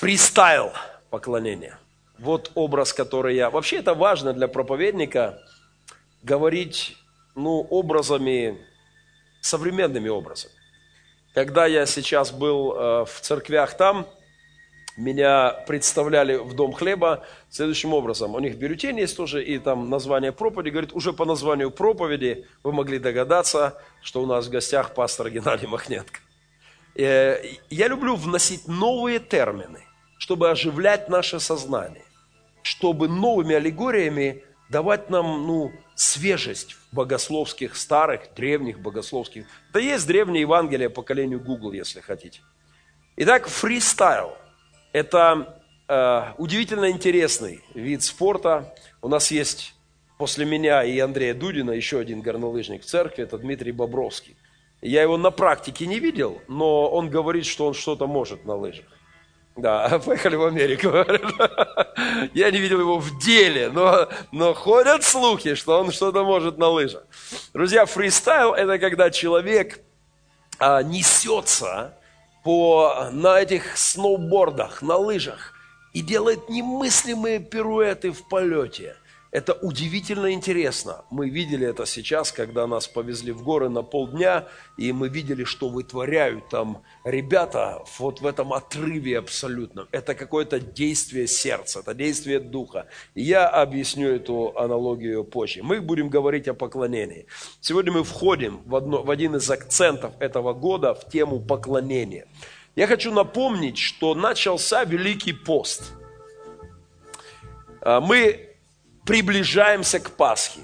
фристайл поклонения. Вот образ, который я... Вообще это важно для проповедника говорить ну, образами, современными образами. Когда я сейчас был э, в церквях там, меня представляли в Дом хлеба следующим образом. У них бюллетень есть тоже, и там название проповеди. Говорит, уже по названию проповеди вы могли догадаться, что у нас в гостях пастор Геннадий Махненко. Э, я люблю вносить новые термины, чтобы оживлять наше сознание, чтобы новыми аллегориями давать нам ну, свежесть в богословских, старых, древних богословских. Да есть древнее Евангелие поколению Google, если хотите. Итак, фристайл – это э, удивительно интересный вид спорта. У нас есть после меня и Андрея Дудина еще один горнолыжник в церкви, это Дмитрий Бобровский. Я его на практике не видел, но он говорит, что он что-то может на лыжах. Да, поехали в Америку. Я не видел его в деле, но, но ходят слухи, что он что-то может на лыжах. Друзья, фристайл – это когда человек а, несется по, на этих сноубордах, на лыжах и делает немыслимые пируэты в полете. Это удивительно интересно. Мы видели это сейчас, когда нас повезли в горы на полдня, и мы видели, что вытворяют там ребята вот в этом отрыве абсолютно. Это какое-то действие сердца, это действие духа. Я объясню эту аналогию позже. Мы будем говорить о поклонении. Сегодня мы входим в, одно, в один из акцентов этого года в тему поклонения. Я хочу напомнить, что начался Великий пост. А, мы приближаемся к Пасхе.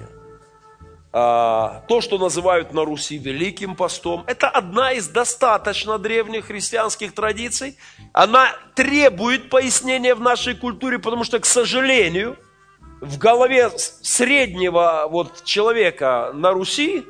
А, то, что называют на Руси Великим постом, это одна из достаточно древних христианских традиций. Она требует пояснения в нашей культуре, потому что, к сожалению, в голове среднего вот человека на Руси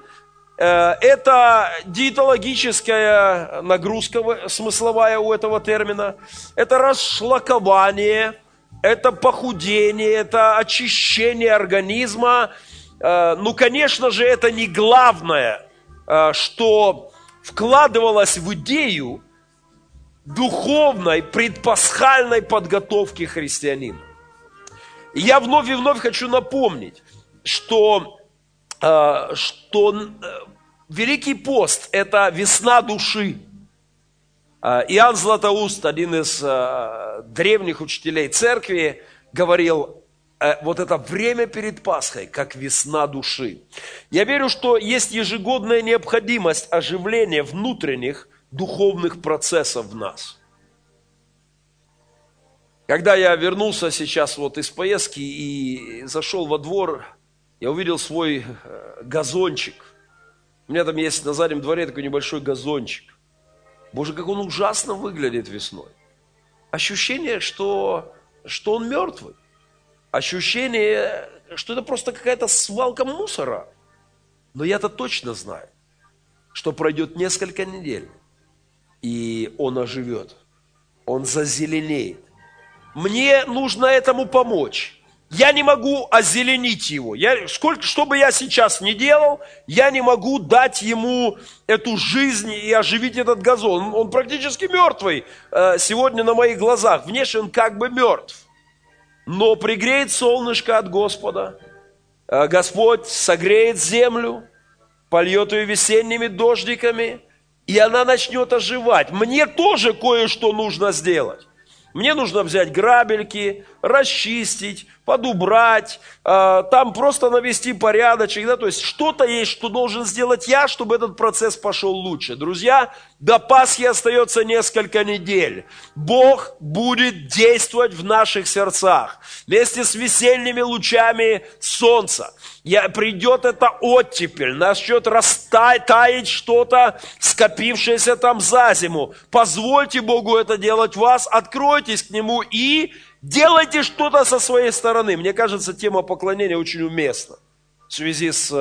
э, это диетологическая нагрузка смысловая у этого термина, это расшлакование – это похудение, это очищение организма. Э, ну, конечно же, это не главное, э, что вкладывалось в идею духовной предпасхальной подготовки христианина. И я вновь и вновь хочу напомнить, что, э, что Великий пост – это весна души. А, Иоанн Златоуст, один из а, древних учителей церкви, говорил, «Э, вот это время перед Пасхой, как весна души. Я верю, что есть ежегодная необходимость оживления внутренних духовных процессов в нас. Когда я вернулся сейчас вот из поездки и зашел во двор, я увидел свой э, газончик. У меня там есть на заднем дворе такой небольшой газончик. Боже, как он ужасно выглядит весной. Ощущение, что, что он мертвый. Ощущение, что это просто какая-то свалка мусора. Но я-то точно знаю, что пройдет несколько недель, и он оживет. Он зазеленеет. Мне нужно этому помочь. Я не могу озеленить его. Я, сколько, что бы я сейчас ни делал, я не могу дать ему эту жизнь и оживить этот газон. Он практически мертвый э, сегодня на моих глазах. Внешне он как бы мертв. Но пригреет солнышко от Господа. Э, Господь согреет землю, польет ее весенними дождиками, и она начнет оживать. Мне тоже кое-что нужно сделать. Мне нужно взять грабельки, расчистить, подубрать, э, там просто навести порядочек. Да? То есть что-то есть, что должен сделать я, чтобы этот процесс пошел лучше. Друзья, до Пасхи остается несколько недель. Бог будет действовать в наших сердцах вместе с весенними лучами солнца. Я, придет эта оттепель, начнет растаять что-то, скопившееся там за зиму. Позвольте Богу это делать вас, откройтесь к Нему и делайте что-то со своей стороны. Мне кажется, тема поклонения очень уместна. В связи с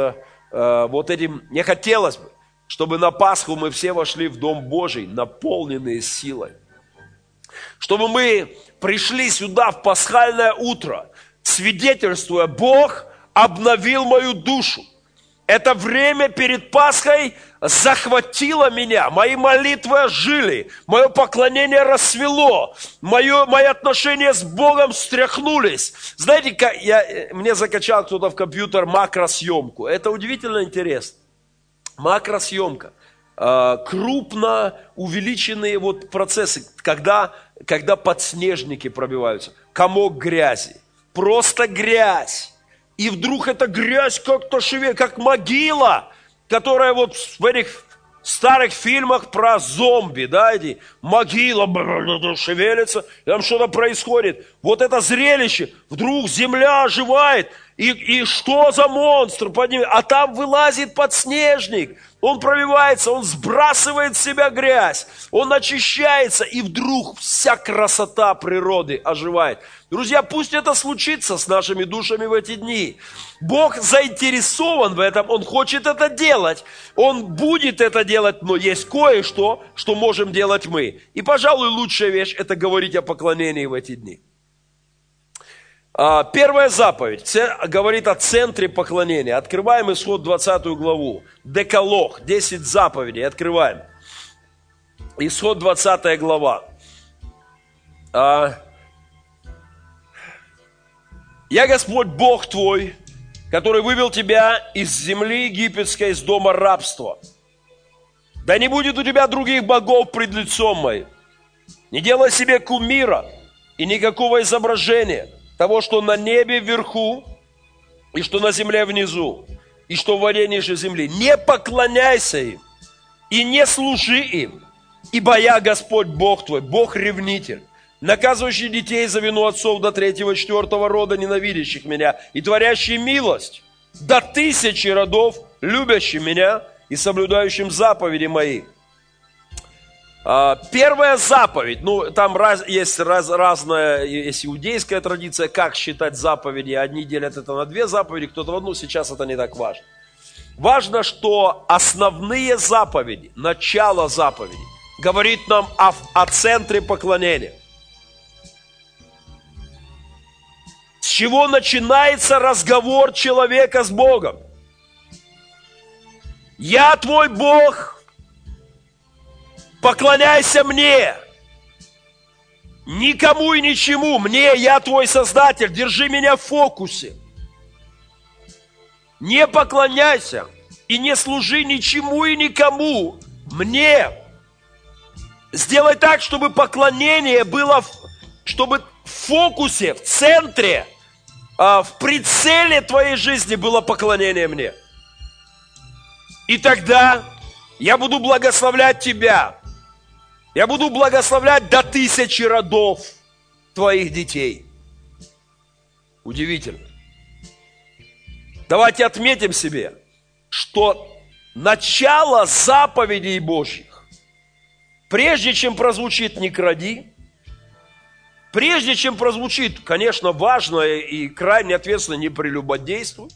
э, вот этим, мне хотелось бы, чтобы на Пасху мы все вошли в Дом Божий, наполненные силой. Чтобы мы пришли сюда в пасхальное утро, свидетельствуя, Бог обновил мою душу. Это время перед Пасхой захватило меня. Мои молитвы ожили. Мое поклонение расцвело. Мое, мои отношения с Богом встряхнулись. Знаете, как я, мне закачал кто-то в компьютер макросъемку. Это удивительно интересно. Макросъемка. А, крупно увеличенные вот процессы, когда, когда подснежники пробиваются. Комок грязи. Просто грязь и вдруг эта грязь как-то шевелит, как могила, которая вот в этих старых фильмах про зомби, да, эти могила шевелится, там что-то происходит. Вот это зрелище, вдруг земля оживает, и, и что за монстр под? А там вылазит подснежник, он пробивается, он сбрасывает с себя грязь, он очищается, и вдруг вся красота природы оживает. Друзья, пусть это случится с нашими душами в эти дни. Бог заинтересован в этом, Он хочет это делать, Он будет это делать, но есть кое-что, что можем делать мы. И, пожалуй, лучшая вещь – это говорить о поклонении в эти дни. А, первая заповедь говорит о центре поклонения. Открываем исход 20 главу. Деколог, 10 заповедей. Открываем. Исход 20 глава. А, Я Господь Бог твой, который вывел тебя из земли египетской, из дома рабства. Да не будет у тебя других богов пред лицом моим. Не делай себе кумира и никакого изображения – того, что на небе вверху, и что на земле внизу, и что в воде ниже земли. Не поклоняйся им, и не служи им, ибо я Господь Бог твой, Бог ревнитель, наказывающий детей за вину отцов до третьего, четвертого рода, ненавидящих меня, и творящий милость до тысячи родов, любящим меня и соблюдающим заповеди мои. А, первая заповедь, ну там раз, есть раз, разная, есть иудейская традиция, как считать заповеди. Одни делят это на две заповеди, кто-то в одну, сейчас это не так важно. Важно, что основные заповеди, начало заповеди, говорит нам о, о центре поклонения. С чего начинается разговор человека с Богом? Я твой Бог, поклоняйся мне. Никому и ничему. Мне, я твой Создатель. Держи меня в фокусе. Не поклоняйся и не служи ничему и никому. Мне. Сделай так, чтобы поклонение было, чтобы в фокусе, в центре, а, в прицеле твоей жизни было поклонение мне. И тогда я буду благословлять тебя. Я буду благословлять до тысячи родов твоих детей. Удивительно. Давайте отметим себе, что начало заповедей Божьих, прежде чем прозвучит «не кради», прежде чем прозвучит, конечно, важное и крайне ответственно «не прелюбодействуй»,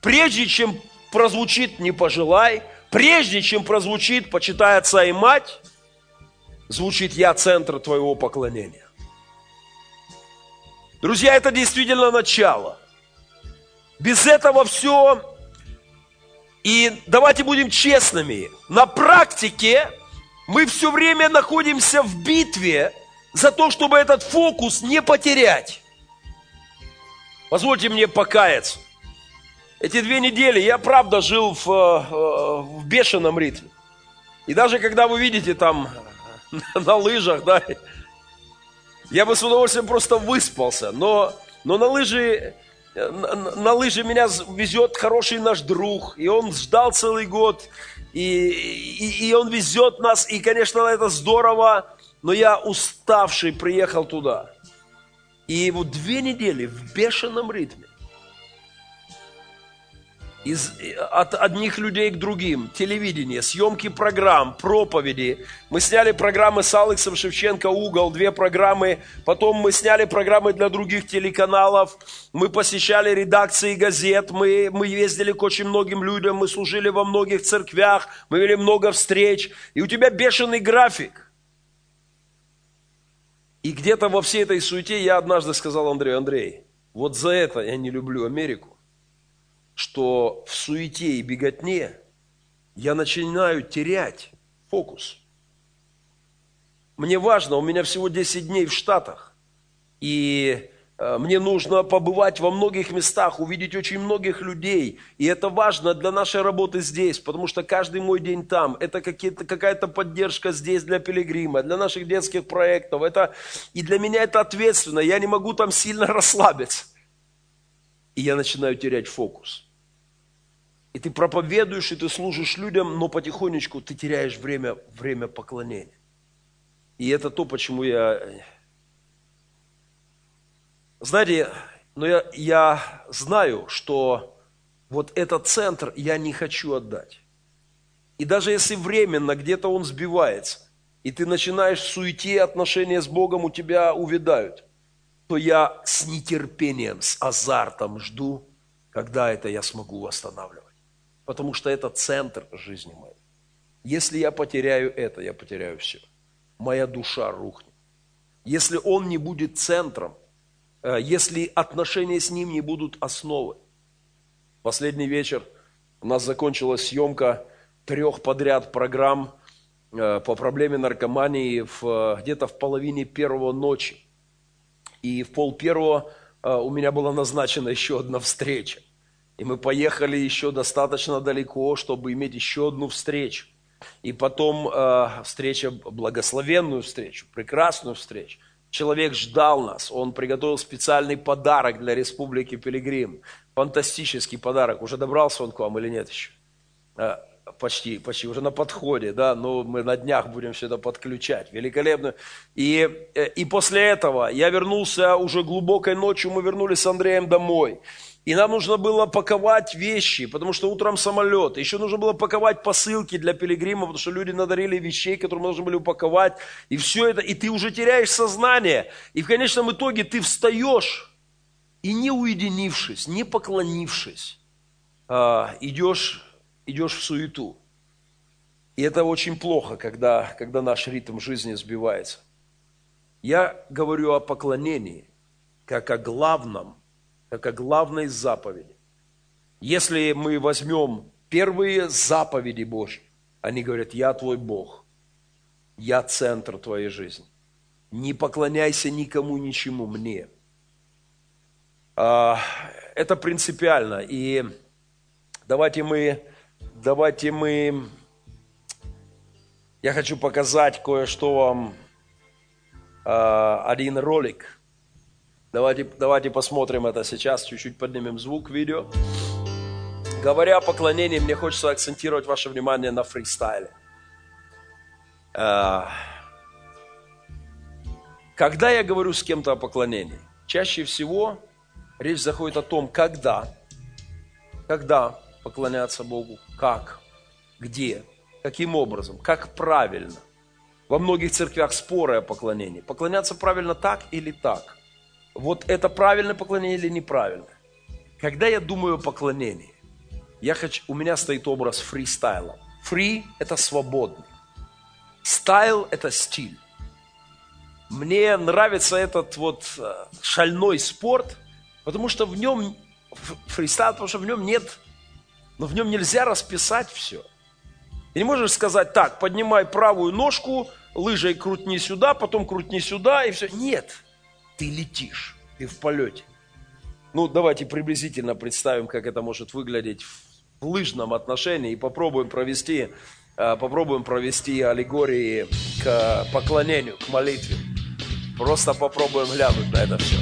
прежде чем прозвучит «не пожелай», прежде чем прозвучит «почитай отца и мать», звучит «Я центр твоего поклонения». Друзья, это действительно начало. Без этого все... И давайте будем честными. На практике мы все время находимся в битве за то, чтобы этот фокус не потерять. Позвольте мне покаяться. Эти две недели я правда жил в, э, в бешеном ритме. И даже когда вы видите там на лыжах, да. Я бы с удовольствием просто выспался, но, но на лыжи, на, на лыжи меня везет хороший наш друг, и он ждал целый год, и, и, и он везет нас, и, конечно, это здорово, но я уставший приехал туда. И вот две недели в бешеном ритме из, от одних людей к другим, телевидение, съемки программ, проповеди. Мы сняли программы с Алексом Шевченко «Угол», две программы. Потом мы сняли программы для других телеканалов. Мы посещали редакции газет, мы, мы ездили к очень многим людям, мы служили во многих церквях, мы вели много встреч. И у тебя бешеный график. И где-то во всей этой суете я однажды сказал Андрею, Андрей, вот за это я не люблю Америку что в суете и беготне я начинаю терять фокус. Мне важно, у меня всего 10 дней в Штатах, и Э, мне нужно побывать во многих местах, увидеть очень многих людей. И это важно для нашей работы здесь, потому что каждый мой день там, это какая-то поддержка здесь для пилигрима, для наших детских проектов. Это, и для меня это ответственно, я не могу там сильно расслабиться. И я начинаю терять фокус. И ты проповедуешь, и ты служишь людям, но потихонечку ты теряешь время, время поклонения. И это то, почему я знаете, но я, я знаю, что вот этот центр я не хочу отдать. И даже если временно где-то он сбивается, и ты начинаешь в суете отношения с Богом у тебя увядают, то я с нетерпением, с азартом жду, когда это я смогу восстанавливать. Потому что это центр жизни моей. Если я потеряю это, я потеряю все. Моя душа рухнет. Если он не будет центром, Э, если отношения с ним не будут основой. Последний вечер у нас закончилась съемка трех подряд программ э, по проблеме наркомании в, где-то в половине первого ночи. И в пол первого э, у меня была назначена еще одна встреча. И мы поехали еще достаточно далеко, чтобы иметь еще одну встречу. И потом э, встреча, благословенную встречу, прекрасную встречу. Человек ждал нас, он приготовил специальный подарок для Республики Пилигрим. Фантастический подарок. Уже добрался он к вам или нет еще? А, почти, почти, уже на подходе, да, но мы на днях будем все это подключать. Великолепно. И, э, и после этого я вернулся уже глубокой ночью, мы вернулись с Андреем домой. И нам нужно было паковать вещи, потому что утром самолет. Еще нужно было паковать посылки для пилигрима, потому что люди надарили вещей, которые мы должны были упаковать. И все это, и ты уже теряешь сознание. И в конечном итоге ты встаешь, и не уединившись, не поклонившись, а, идешь, идешь в суету. И это очень плохо, когда, когда наш ритм жизни сбивается. Я говорю о поклонении, как о главном как о главной заповеди. Если мы возьмем первые заповеди Божьи, они говорят, я твой Бог, я центр твоей жизни. Не поклоняйся никому, ничему, мне. А, это принципиально. И давайте мы, давайте мы, я хочу показать кое-что вам, а, один ролик – Давайте, давайте посмотрим это сейчас, чуть-чуть поднимем звук видео. Говоря о поклонении, мне хочется акцентировать ваше внимание на фристайле. А, когда я говорю с кем-то о поклонении, чаще всего речь заходит о том, когда, когда поклоняться Богу, как, где, каким образом, как правильно. Во многих церквях споры о поклонении. Поклоняться правильно так или так вот это правильное поклонение или неправильное. Когда я думаю о поклонении, я хочу, у меня стоит образ фристайла. Фри – это свободный. Стайл – это стиль. Мне нравится этот вот э, шальной спорт, потому что в нем фристайл, потому что в нем нет, но в нем нельзя расписать все. Ты не можешь сказать, так, поднимай правую ножку, лыжей крутни сюда, потом крутни сюда, и все. Нет ты летишь, ты в полете. Ну, давайте приблизительно представим, как это может выглядеть в лыжном отношении и попробуем провести, э, попробуем провести аллегории к поклонению, к молитве. Просто попробуем глянуть на это все.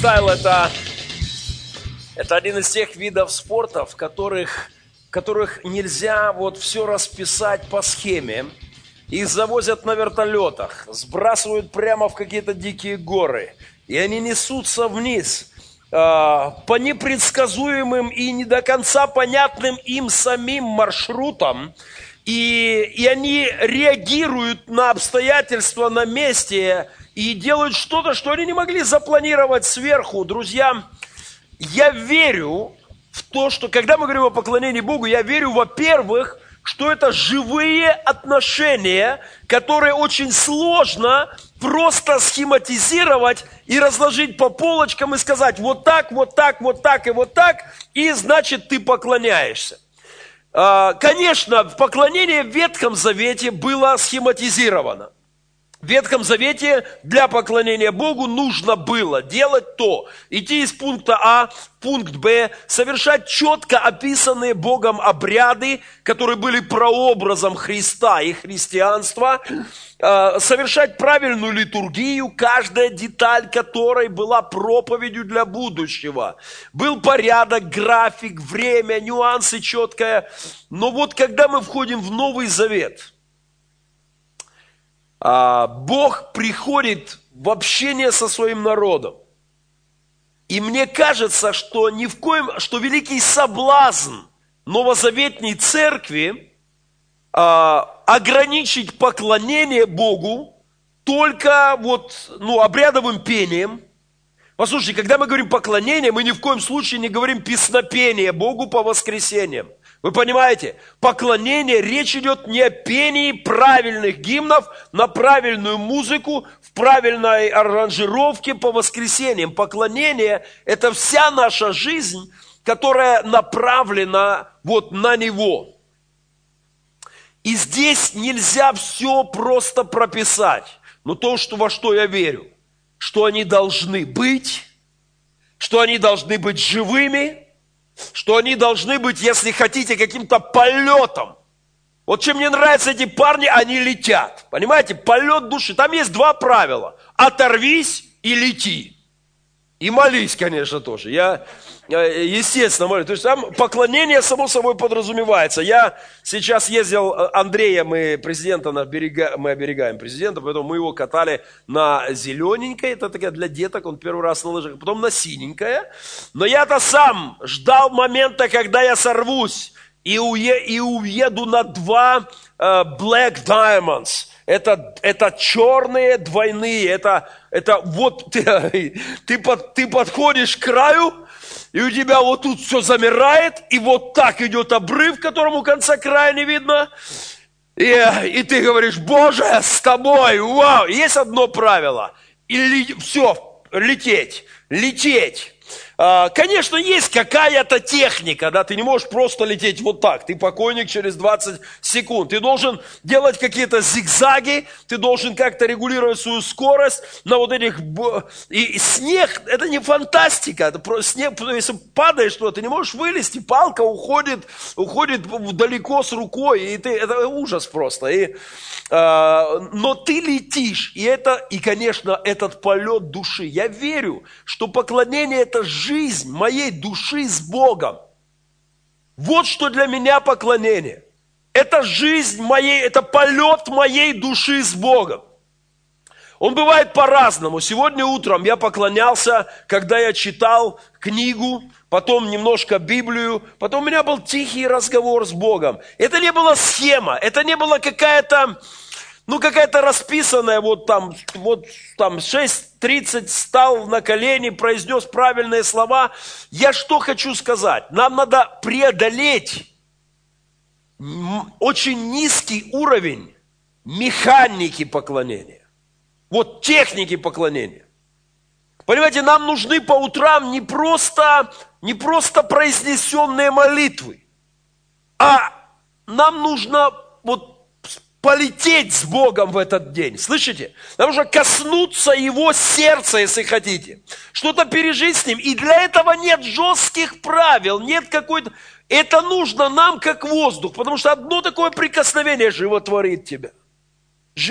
Фристайл это, это один из тех видов спорта, в которых которых нельзя вот все расписать по схеме. Их завозят на вертолетах, сбрасывают прямо в какие-то дикие горы. И они несутся вниз э, по непредсказуемым и не до конца понятным им самим маршрутам. И, и они реагируют на обстоятельства на месте и делают что-то, что они не могли запланировать сверху. Друзья, я верю в то, что когда мы говорим о поклонении Богу, я верю, во-первых, что это живые отношения, которые очень сложно просто схематизировать и разложить по полочкам и сказать вот так, вот так, вот так и вот так, и значит ты поклоняешься. А, конечно, поклонение в Ветхом Завете было схематизировано. В Ветхом Завете для поклонения Богу нужно было делать то, идти из пункта А в пункт Б, совершать четко описанные Богом обряды, которые были прообразом Христа и христианства, э, совершать правильную литургию, каждая деталь которой была проповедью для будущего. Был порядок, график, время, нюансы четкое. Но вот когда мы входим в Новый Завет – Бог приходит в общение со своим народом. И мне кажется, что ни в коем, что великий соблазн новозаветной церкви а, ограничить поклонение Богу только вот, ну, обрядовым пением. Послушайте, когда мы говорим поклонение, мы ни в коем случае не говорим песнопение Богу по воскресеньям. Вы понимаете? Поклонение, речь идет не о пении правильных гимнов на правильную музыку, в правильной аранжировке по воскресеньям. Поклонение – это вся наша жизнь, которая направлена вот на Него. И здесь нельзя все просто прописать. Но то, что, во что я верю, что они должны быть, что они должны быть живыми – что они должны быть, если хотите, каким-то полетом. Вот чем мне нравятся эти парни, они летят. Понимаете, полет души. Там есть два правила. Оторвись и лети. И молись, конечно, тоже. Я, естественно, молюсь. То есть там поклонение, само собой, подразумевается. Я сейчас ездил, э, Андрея, мы президента, мы оберегаем президента, поэтому мы его катали на зелененькое, это такая для деток, он первый раз на лыжах, потом на синенькое. Но я-то сам ждал момента, когда я сорвусь и, уе, и уеду на два uh, Black Diamonds – это, это черные двойные, это, это вот ты, ты, под, ты подходишь к краю, и у тебя вот тут все замирает, и вот так идет обрыв, которому конца края не видно, и, и ты говоришь, Боже, с тобой, вау, есть одно правило, и все, лететь, лететь. А, конечно, есть какая-то техника, да, ты не можешь просто лететь вот так, ты покойник через 20 секунд, ты должен делать какие-то зигзаги, ты должен как-то регулировать свою скорость на вот этих, и снег, это не фантастика, это просто снег, если падаешь туда, ты не можешь вылезти, палка уходит, уходит далеко с рукой, и ты, это ужас просто, и, а, но ты летишь, и это, и, конечно, этот полет души, я верю, что поклонение это жизнь, жизнь моей души с Богом. Вот что для меня поклонение. Это жизнь моей, это полет моей души с Богом. Он бывает по-разному. Сегодня утром я поклонялся, когда я читал книгу, потом немножко Библию, потом у меня был тихий разговор с Богом. Это не была схема, это не была какая-то ну, какая-то расписанная, вот там, вот там 6.30 стал на колени, произнес правильные слова. Я что хочу сказать? Нам надо преодолеть очень низкий уровень механики поклонения. Вот техники поклонения. Понимаете, нам нужны по утрам не просто, не просто произнесенные молитвы, а нам нужно вот полететь с Богом в этот день. Слышите? Нам нужно коснуться Его сердца, если хотите. Что-то пережить с Ним. И для этого нет жестких правил, нет какой-то... Это нужно нам как воздух, потому что одно такое прикосновение животворит тебя,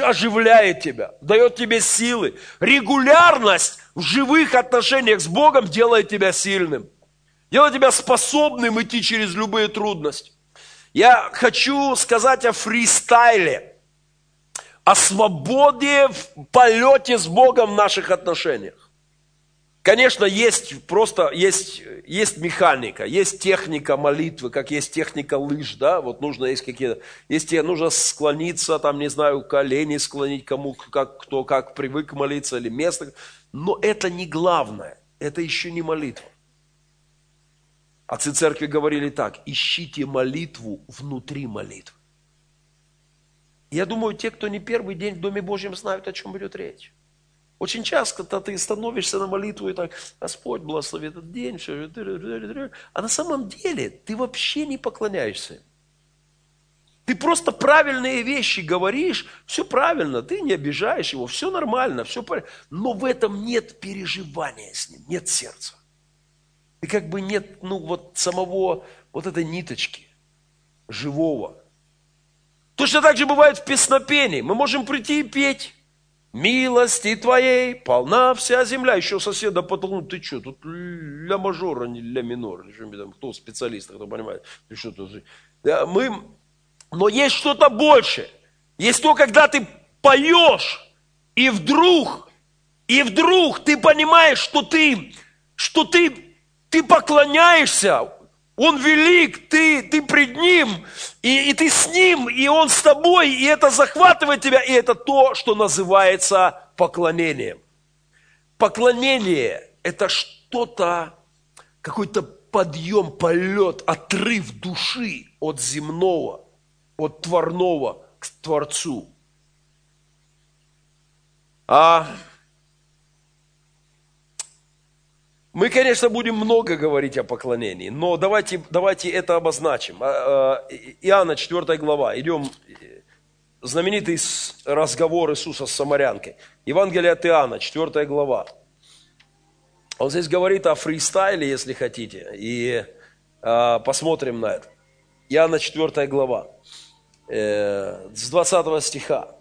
оживляет тебя, дает тебе силы. Регулярность в живых отношениях с Богом делает тебя сильным, делает тебя способным идти через любые трудности. Я хочу сказать о фристайле, о свободе в полете с Богом в наших отношениях. Конечно, есть просто, есть, есть механика, есть техника молитвы, как есть техника лыж, да, вот нужно, есть какие-то, есть тебе нужно склониться, там, не знаю, колени склонить кому, как, кто как привык молиться, или место, но это не главное, это еще не молитва. Отцы церкви говорили так, ищите молитву внутри молитвы. Я думаю, те, кто не первый день в Доме Божьем, знают, о чем идет речь. Очень часто ты становишься на молитву и так, Господь благослови этот день, а на самом деле ты вообще не поклоняешься. Ты просто правильные вещи говоришь, все правильно, ты не обижаешь его, все нормально, все правильно. Но в этом нет переживания с ним, нет сердца. И как бы нет, ну, вот самого, вот этой ниточки живого. Точно так же бывает в песнопении. Мы можем прийти и петь. Милости твоей полна вся земля. Еще соседа потолкнуть, ты что, тут ля мажор, а не ля минор. Кто специалист, кто понимает. Ты что тут? Мы... Но есть что-то больше. Есть то, когда ты поешь, и вдруг, и вдруг ты понимаешь, что ты, что ты, ты поклоняешься, он велик, ты, ты пред Ним, и, и ты с Ним, и Он с тобой, и это захватывает тебя, и это то, что называется поклонением. Поклонение – это что-то, какой-то подъем, полет, отрыв души от земного, от творного к Творцу. А Мы, конечно, будем много говорить о поклонении, но давайте, давайте это обозначим. А, а, Иоанна 4 глава, идем, знаменитый разговор Иисуса с самарянкой. Евангелие от Иоанна, 4 глава. Он здесь говорит о фристайле, если хотите, и э, посмотрим на это. Иоанна 4 глава, э, с 20 стиха.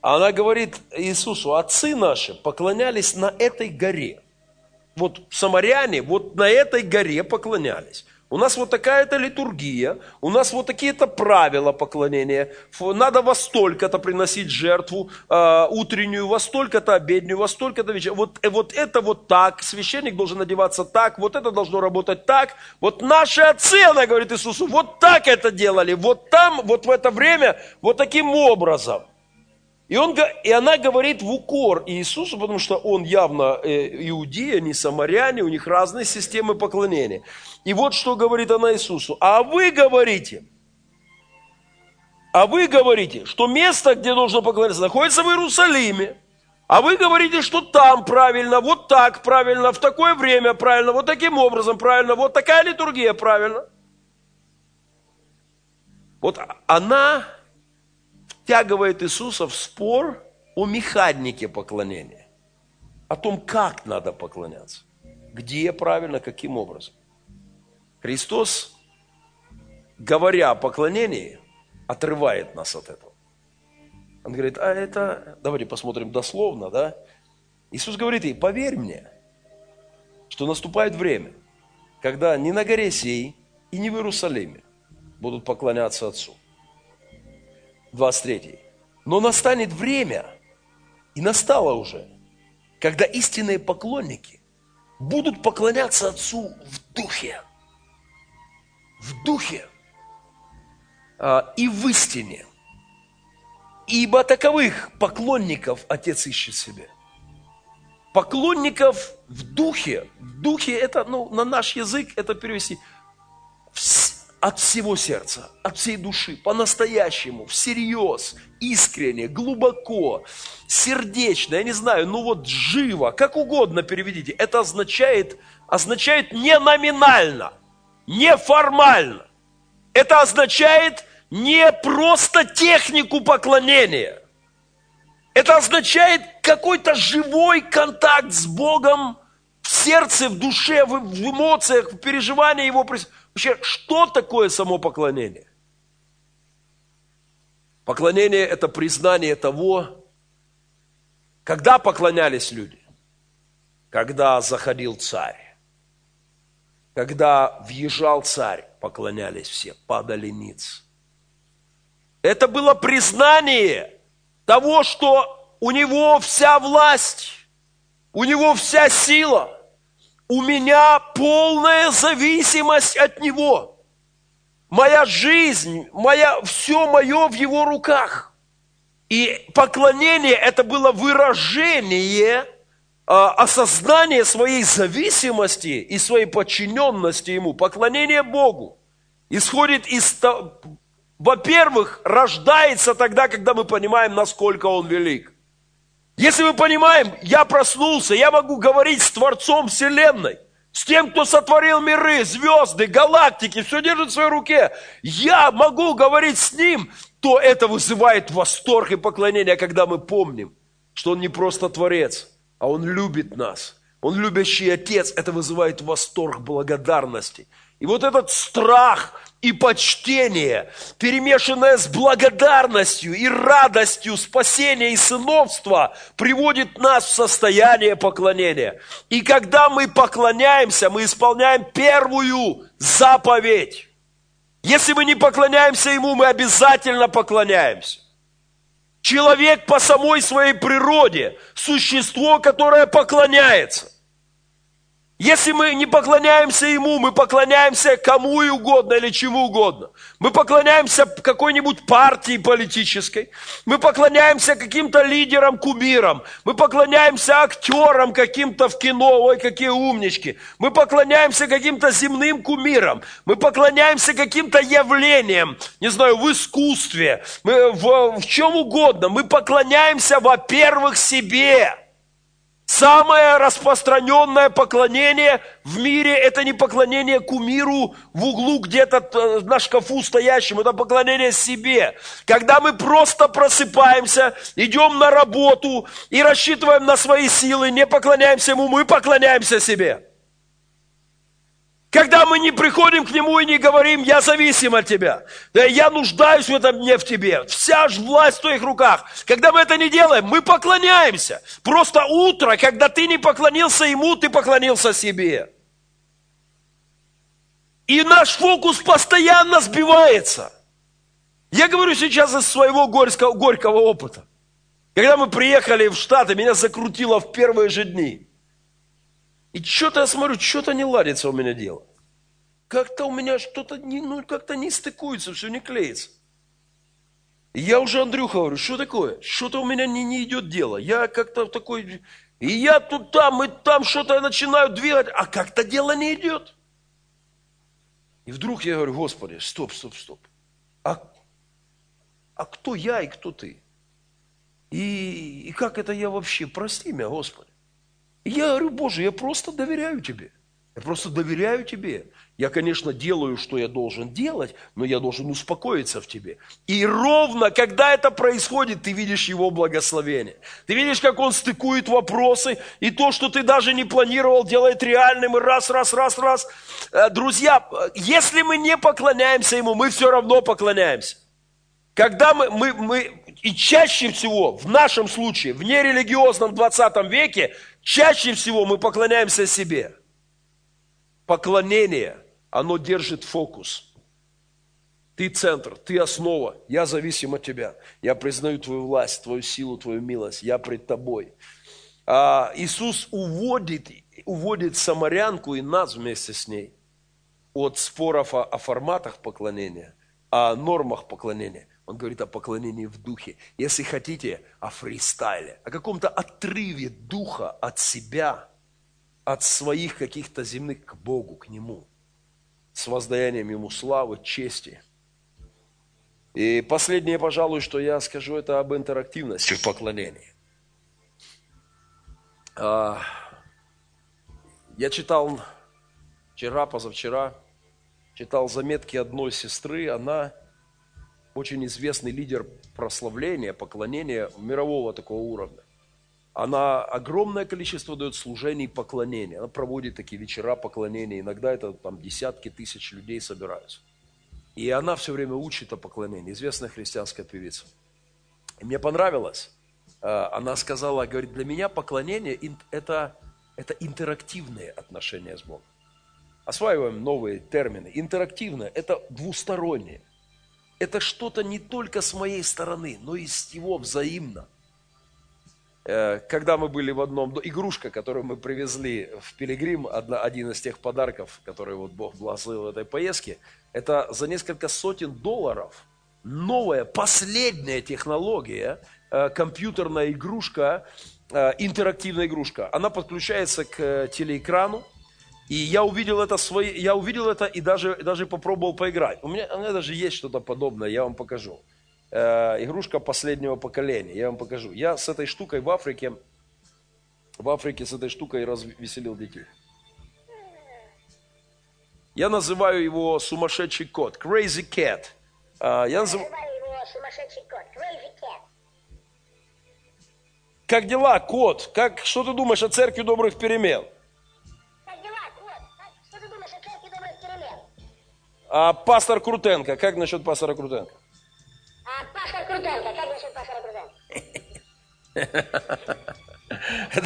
Она говорит Иисусу, отцы наши поклонялись на этой горе – вот самаряне вот на этой горе поклонялись. У нас вот такая-то литургия, у нас вот такие-то правила поклонения. Надо во столько-то приносить жертву э, утреннюю, во столько-то обеднюю, во столько-то вечернюю. Вот, э, вот это вот так, священник должен одеваться так, вот это должно работать так. Вот наши отцы, она говорит Иисусу, вот так это делали, вот там, вот в это время, вот таким образом. И, он, и она говорит в укор Иисусу, потому что он явно э, иудея, не самаряне, у них разные системы поклонения. И вот что говорит она Иисусу. А вы говорите, а вы говорите, что место, где нужно поклоняться, находится в Иерусалиме. А вы говорите, что там правильно, вот так правильно, в такое время правильно, вот таким образом правильно, вот такая литургия правильно. Вот она втягивает Иисуса в спор о механике поклонения, о том, как надо поклоняться, где правильно, каким образом. Христос, говоря о поклонении, отрывает нас от этого. Он говорит, а это, давайте посмотрим дословно, да? Иисус говорит ей, поверь мне, что наступает время, когда ни на горе сей и не в Иерусалиме будут поклоняться Отцу. 23. Но настанет время, и настало уже, когда истинные поклонники будут поклоняться Отцу в духе. В духе а, и в истине. Ибо таковых поклонников Отец ищет себе. Поклонников в духе. В духе это, ну, на наш язык это перевести от всего сердца, от всей души, по-настоящему, всерьез, искренне, глубоко, сердечно, я не знаю, ну вот живо, как угодно переведите. Это означает, означает не номинально, не формально. Это означает не просто технику поклонения. Это означает какой-то живой контакт с Богом в сердце, в душе, в, эмоциях, в переживании Его присутствия Вообще, что такое само поклонение? Поклонение – это признание того, когда поклонялись люди, когда заходил царь, когда въезжал царь, поклонялись все, падали ниц. Это было признание того, что у него вся власть, у него вся сила, у меня полная зависимость от него. Моя жизнь, моя, все мое в его руках. И поклонение это было выражение а, осознание своей зависимости и своей подчиненности Ему, поклонение Богу, исходит из, во-первых, рождается тогда, когда мы понимаем, насколько Он велик. Если мы понимаем, я проснулся, я могу говорить с Творцом Вселенной, с тем, кто сотворил миры, звезды, галактики, все держит в своей руке, я могу говорить с Ним, то это вызывает восторг и поклонение, когда мы помним, что Он не просто Творец – а Он любит нас. Он любящий Отец, это вызывает восторг благодарности. И вот этот страх и почтение, перемешанное с благодарностью и радостью спасения и сыновства, приводит нас в состояние поклонения. И когда мы поклоняемся, мы исполняем первую заповедь. Если мы не поклоняемся Ему, мы обязательно поклоняемся. Человек по самой своей природе – существо, которое поклоняется. Если мы не поклоняемся Ему, мы поклоняемся кому угодно или чему угодно. Мы поклоняемся какой-нибудь партии политической. Мы поклоняемся каким-то лидерам, кумирам. Мы поклоняемся актерам каким-то в кино. Ой, какие умнички. Мы поклоняемся каким-то земным кумирам. Мы поклоняемся каким-то явлениям. Не знаю, в искусстве, мы в, в чем угодно. Мы поклоняемся, во-первых, себе. Самое распространенное поклонение в мире – это не поклонение кумиру в углу где-то э, на шкафу стоящему, это поклонение себе. Когда мы просто просыпаемся, идем на работу и рассчитываем на свои силы, не поклоняемся ему, мы поклоняемся себе. Когда мы не приходим к Нему и не говорим, я зависим от Тебя, я нуждаюсь в этом дне в Тебе, вся ж власть в Твоих руках. Когда мы это не делаем, мы поклоняемся. Просто утро, когда ты не поклонился Ему, ты поклонился себе. И наш фокус постоянно сбивается. Я говорю сейчас из своего горького, горького опыта. Когда мы приехали в Штаты, меня закрутило в первые же дни. И что-то я смотрю, что-то не ладится у меня дело. Как-то у меня что-то не, ну, как-то не стыкуется, все не клеится. И я уже Андрюха говорю, что такое? Что-то у меня не, не идет дело. Я как-то такой, и я тут там, и там что-то начинаю двигать, а как-то дело не идет. И вдруг я говорю, Господи, стоп, стоп, стоп. А, а кто я и кто ты? И, и как это я вообще? Прости меня, Господи. Я говорю, Боже, я просто доверяю Тебе. Я просто доверяю Тебе. Я, конечно, делаю, что я должен делать, но я должен успокоиться в тебе. И ровно, когда это происходит, ты видишь его благословение. Ты видишь, как он стыкует вопросы, и то, что ты даже не планировал, делает реальным, и раз, раз, раз, раз. Э, друзья, если мы не поклоняемся ему, мы все равно поклоняемся. Когда мы, мы, мы, и чаще всего, в нашем случае, в нерелигиозном 20 веке, чаще всего мы поклоняемся себе. Поклонение – оно держит фокус. Ты центр, ты основа, я зависим от тебя. Я признаю твою власть, твою силу, твою милость, я пред тобой. А Иисус уводит, уводит самарянку и нас вместе с ней от споров о, о форматах поклонения, о нормах поклонения. Он говорит о поклонении в духе. Если хотите, о фристайле, о каком-то отрыве духа от себя, от своих каких-то земных к Богу, к Нему – с воздаянием Ему славы, чести. И последнее, пожалуй, что я скажу, это об интерактивности в поклонении. А, я читал вчера, позавчера, читал заметки одной сестры, она очень известный лидер прославления, поклонения мирового такого уровня. Она огромное количество дает служений поклонения. Она проводит такие вечера поклонения. Иногда это там десятки тысяч людей собираются. И она все время учит о поклонении. Известная христианская певица. И мне понравилось. Э, она сказала, говорит, для меня поклонение это, это интерактивные отношения с Богом. осваиваем новые термины. Интерактивное – это двустороннее. Это что-то не только с моей стороны, но и с его взаимно. Э, когда мы были в одном, игрушка, которую мы привезли в Пилигрим, один из тех подарков, которые вот Бог благословил в этой поездке, это за несколько сотен долларов новая, последняя технология, э, компьютерная игрушка, э, интерактивная игрушка. Она подключается к телеэкрану, и я увидел это, свои, я увидел это и даже, даже попробовал поиграть. У меня, у меня даже есть что-то подобное, я вам покажу. Э, игрушка последнего поколения, я вам покажу. Я с этой штукой в Африке, в Африке с этой штукой развеселил детей. Я называю его сумасшедший кот, crazy cat. Uh, я называю его сумасшедший кот, crazy cat. Как дела, кот? Как, что ты думаешь о церкви добрых перемен? А пастор Крутенко, как насчет пастора Крутенко? А пастор Крутенко, как насчет пастора Крутенко?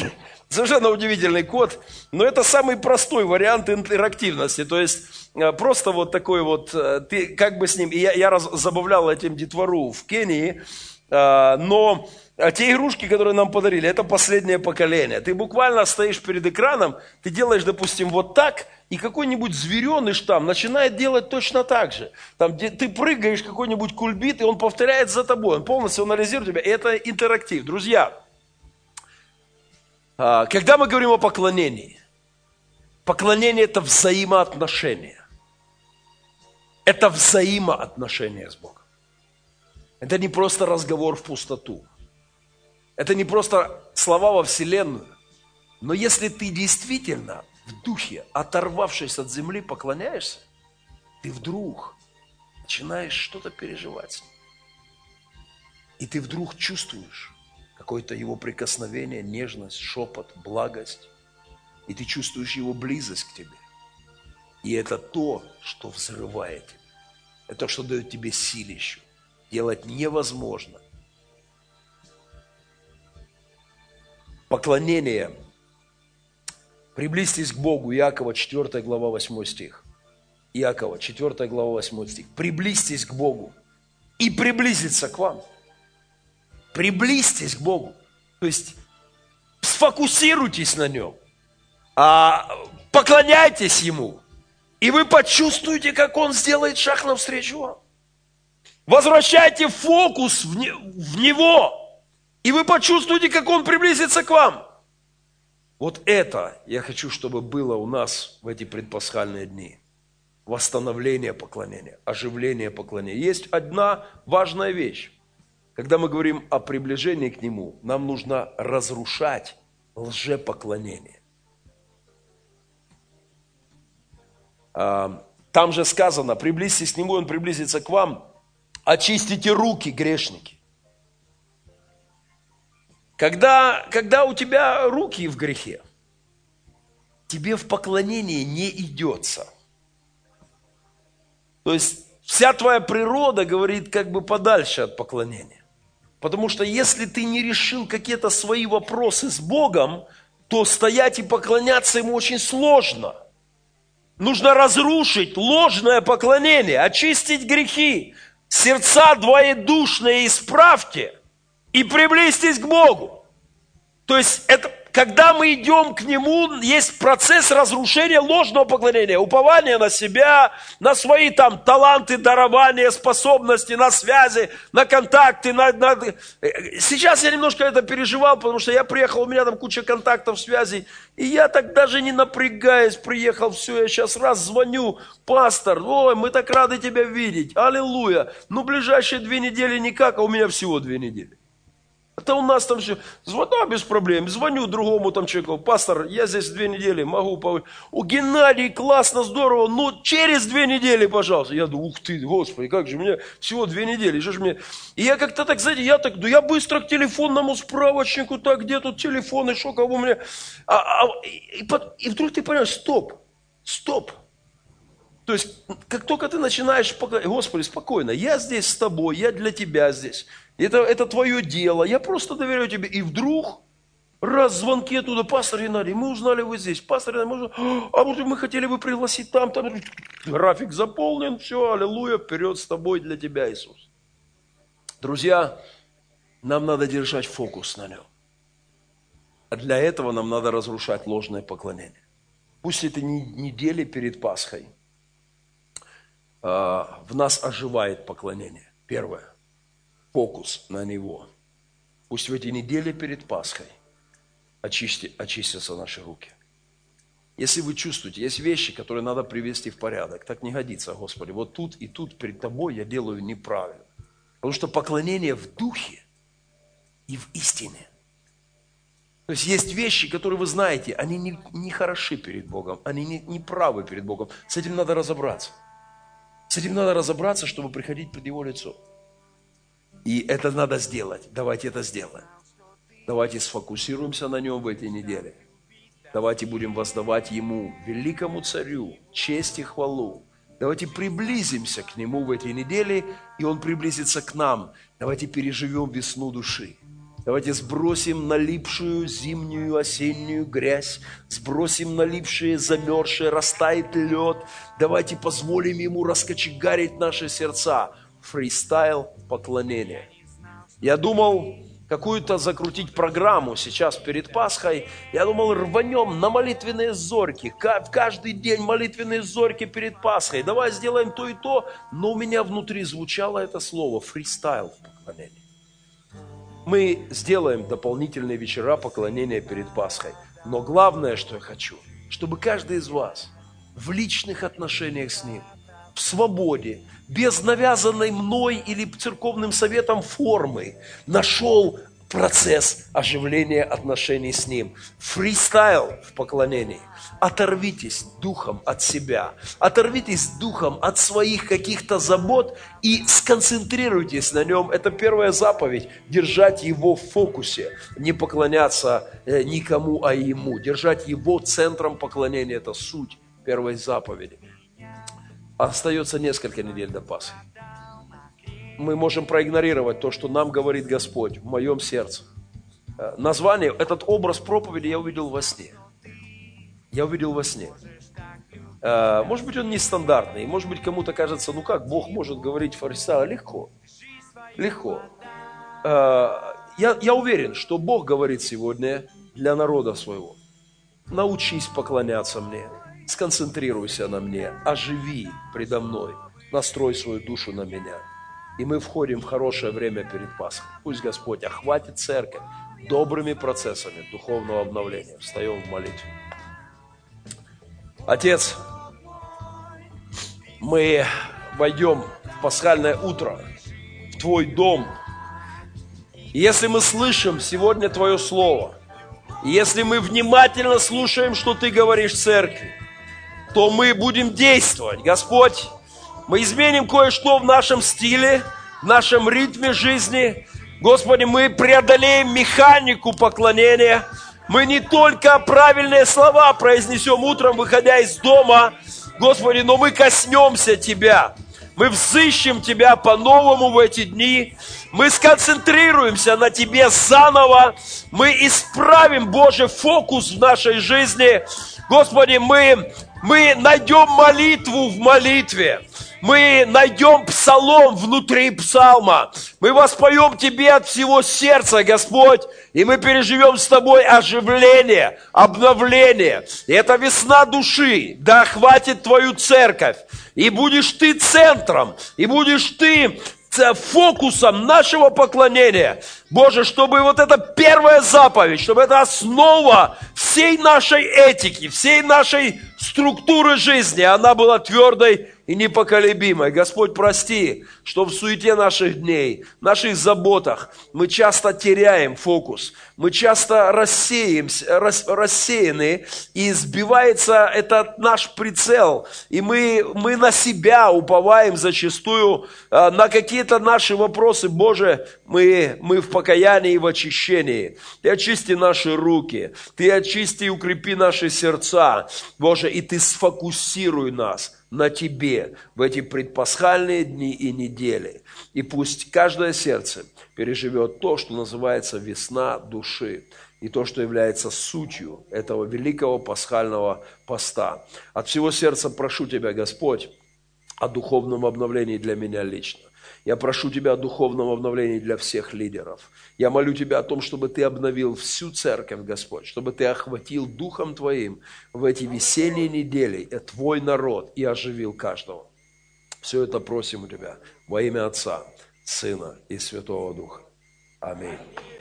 Совершенно удивительный код, но это самый простой вариант интерактивности. То есть э, просто вот такой вот, э, ты как бы с ним, я, я раз, забавлял этим детвору в Кении, э, но те игрушки, которые нам подарили, это последнее поколение. Ты буквально стоишь перед экраном, ты делаешь, допустим, вот так, и какой-нибудь звереныш там начинает делать точно так же. Там, где ты прыгаешь какой-нибудь кульбит, и он повторяет за тобой, он полностью анализирует тебя. И это интерактив. Друзья, а, когда мы говорим о поклонении, поклонение – это взаимоотношения. Это взаимоотношения с Богом. Это не просто разговор в пустоту. Это не просто слова во Вселенную. Но если ты действительно в духе, оторвавшись от земли, поклоняешься, ты вдруг начинаешь что-то переживать. И ты вдруг чувствуешь какое-то его прикосновение, нежность, шепот, благость. И ты чувствуешь его близость к тебе. И это то, что взрывает тебя. Это то, что дает тебе силищу. Делать невозможно. Поклонение Приблизьтесь к Богу, Иакова 4 глава 8 стих. Иакова 4 глава 8 стих. Приблизьтесь к Богу и приблизиться к вам. Приблизьтесь к Богу. То есть сфокусируйтесь на Нем. А, поклоняйтесь Ему. И вы почувствуете, как Он сделает шаг навстречу вам. Возвращайте фокус в, не, в Него. И вы почувствуете, как Он приблизится к вам. Вот это я хочу, чтобы было у нас в эти предпасхальные дни. Восстановление поклонения, оживление поклонения. Есть одна важная вещь. Когда мы говорим о приближении к Нему, нам нужно разрушать лжепоклонение. А, там же сказано, приблизьтесь к Нему, Он приблизится к вам, очистите руки, грешники. Когда, когда у тебя руки в грехе, тебе в поклонении не идется. То есть вся твоя природа говорит как бы подальше от поклонения. Потому что если ты не решил какие-то свои вопросы с Богом, то стоять и поклоняться Ему очень сложно. Нужно разрушить ложное поклонение, очистить грехи, сердца двоедушные исправьте – и приблизьтесь к Богу. То есть это, когда мы идем к Нему, есть процесс разрушения ложного поклонения, упования на себя, на свои там таланты, дарования, способности, на связи, на контакты. На, на... Сейчас я немножко это переживал, потому что я приехал, у меня там куча контактов, связей, и я так даже не напрягаясь приехал, все, я сейчас раз звоню, пастор, ой, мы так рады тебя видеть, аллилуйя. Ну, ближайшие две недели никак, а у меня всего две недели. Это у нас там все, звоню без проблем, звоню другому там человеку, пастор, я здесь две недели могу, по... у Геннадий, классно, здорово, ну через две недели, пожалуйста. Я думаю, ух ты, господи, как же, мне всего две недели, что ж мне... И я как-то так, знаете, я так, да я быстро к телефонному справочнику, так, где тут телефоны, что, кого мне... А, а, и, и, и вдруг ты понимаешь, стоп, стоп, то есть, как только ты начинаешь, Господи, спокойно, я здесь с тобой, я для тебя здесь. Это, это твое дело, я просто доверяю тебе. И вдруг Раз звонки оттуда, пастор Геннадий, мы узнали вы здесь, пастор Геннадий, мы узнали, а может мы хотели бы пригласить там, там, график заполнен, все, аллилуйя, вперед с тобой для тебя, Иисус. Друзья, нам надо держать фокус на нем. А для этого нам надо разрушать ложное поклонение. Пусть это не недели перед Пасхой, а, в нас оживает поклонение. Первое. Фокус на него. Пусть в эти недели перед Пасхой очисти, очистятся наши руки. Если вы чувствуете, есть вещи, которые надо привести в порядок, так не годится, Господи. Вот тут и тут перед Тобой я делаю неправильно. Потому что поклонение в духе и в истине. То есть есть вещи, которые вы знаете, они не, не хороши перед Богом, они не, не правы перед Богом. С этим надо разобраться. С этим надо разобраться, чтобы приходить пред Его лицо. И это надо сделать. Давайте это сделаем. Давайте сфокусируемся на нем в этой неделе. Давайте будем воздавать Ему, великому царю, честь и хвалу. Давайте приблизимся к Нему в этой неделе, и Он приблизится к нам. Давайте переживем весну души. Давайте сбросим налипшую зимнюю, осеннюю грязь, сбросим налипшие, замерзшие, растает лед. Давайте позволим Ему раскочегарить наши сердца. Фристайл поклонения. Я думал, какую-то закрутить программу сейчас перед Пасхой. Я думал, рванем на молитвенные зорьки. Каждый день молитвенные зорьки перед Пасхой. Давай сделаем то и то. Но у меня внутри звучало это слово фристайл в. Мы сделаем дополнительные вечера поклонения перед Пасхой. Но главное, что я хочу, чтобы каждый из вас в личных отношениях с Ним, в свободе, без навязанной мной или церковным советом формы, нашел процесс оживления отношений с Ним. Фристайл в поклонении. Оторвитесь духом от себя, оторвитесь духом от своих каких-то забот и сконцентрируйтесь на нем. Это первая заповедь – держать его в фокусе, не поклоняться э, никому, а ему. Держать его центром поклонения – это суть первой заповеди. Остается несколько недель до Пасхи. Мы можем проигнорировать то, что нам говорит Господь в моем сердце. Э, название, этот образ проповеди я увидел во сне. Я увидел во сне. Э, может быть, он нестандартный. Может быть, кому-то кажется, ну как, Бог может говорить фарисея? Легко. Легко. Э, я, я уверен, что Бог говорит сегодня для народа своего. Научись поклоняться мне сконцентрируйся на мне, оживи предо мной, настрой свою душу на меня. И мы входим в хорошее время перед Пасхой. Пусть Господь охватит церковь добрыми процессами духовного обновления. Встаем в молитве. Отец, мы войдем в пасхальное утро, в Твой дом. И если мы слышим сегодня Твое Слово, если мы внимательно слушаем, что Ты говоришь в церкви, то мы будем действовать. Господь, мы изменим кое-что в нашем стиле, в нашем ритме жизни. Господи, мы преодолеем механику поклонения. Мы не только правильные слова произнесем утром, выходя из дома, Господи, но мы коснемся Тебя. Мы взыщем Тебя по-новому в эти дни. Мы сконцентрируемся на Тебе заново. Мы исправим, Боже, фокус в нашей жизни. Господи, мы мы найдем молитву в молитве. Мы найдем псалом внутри псалма. Мы воспоем Тебе от всего сердца, Господь. И мы переживем с Тобой оживление, обновление. И это весна души. Да охватит Твою церковь. И будешь Ты центром. И будешь Ты фокусом нашего поклонения. Боже, чтобы вот эта первая заповедь, чтобы это основа всей нашей этики, всей нашей структуры жизни, она была твердой и непоколебимой. Господь, прости, что в суете наших дней, наших заботах мы часто теряем фокус, мы часто рассеемся, рас, рассеяны, и сбивается этот наш прицел, и мы, мы на себя уповаем зачастую, а, на какие-то наши вопросы. Боже, мы, мы в покаянии и в очищении. Ты очисти наши руки, Ты очисти и укрепи наши сердца, Боже, и Ты сфокусируй нас на Тебе в эти предпасхальные дни и недели. И пусть каждое сердце переживет то, что называется весна души. и то, что является сутью этого великого пасхального поста. От всего сердца прошу Тебя, Господь, о духовном обновлении для меня лично. Я прошу Тебя о духовном обновлении для всех лидеров. Я молю Тебя о том, чтобы Ты обновил всю церковь, Господь, чтобы Ты охватил Духом Твоим в эти весенние недели Твой народ и оживил каждого. Все это просим у Тебя во имя Отца, Сына и Святого Духа. Аминь.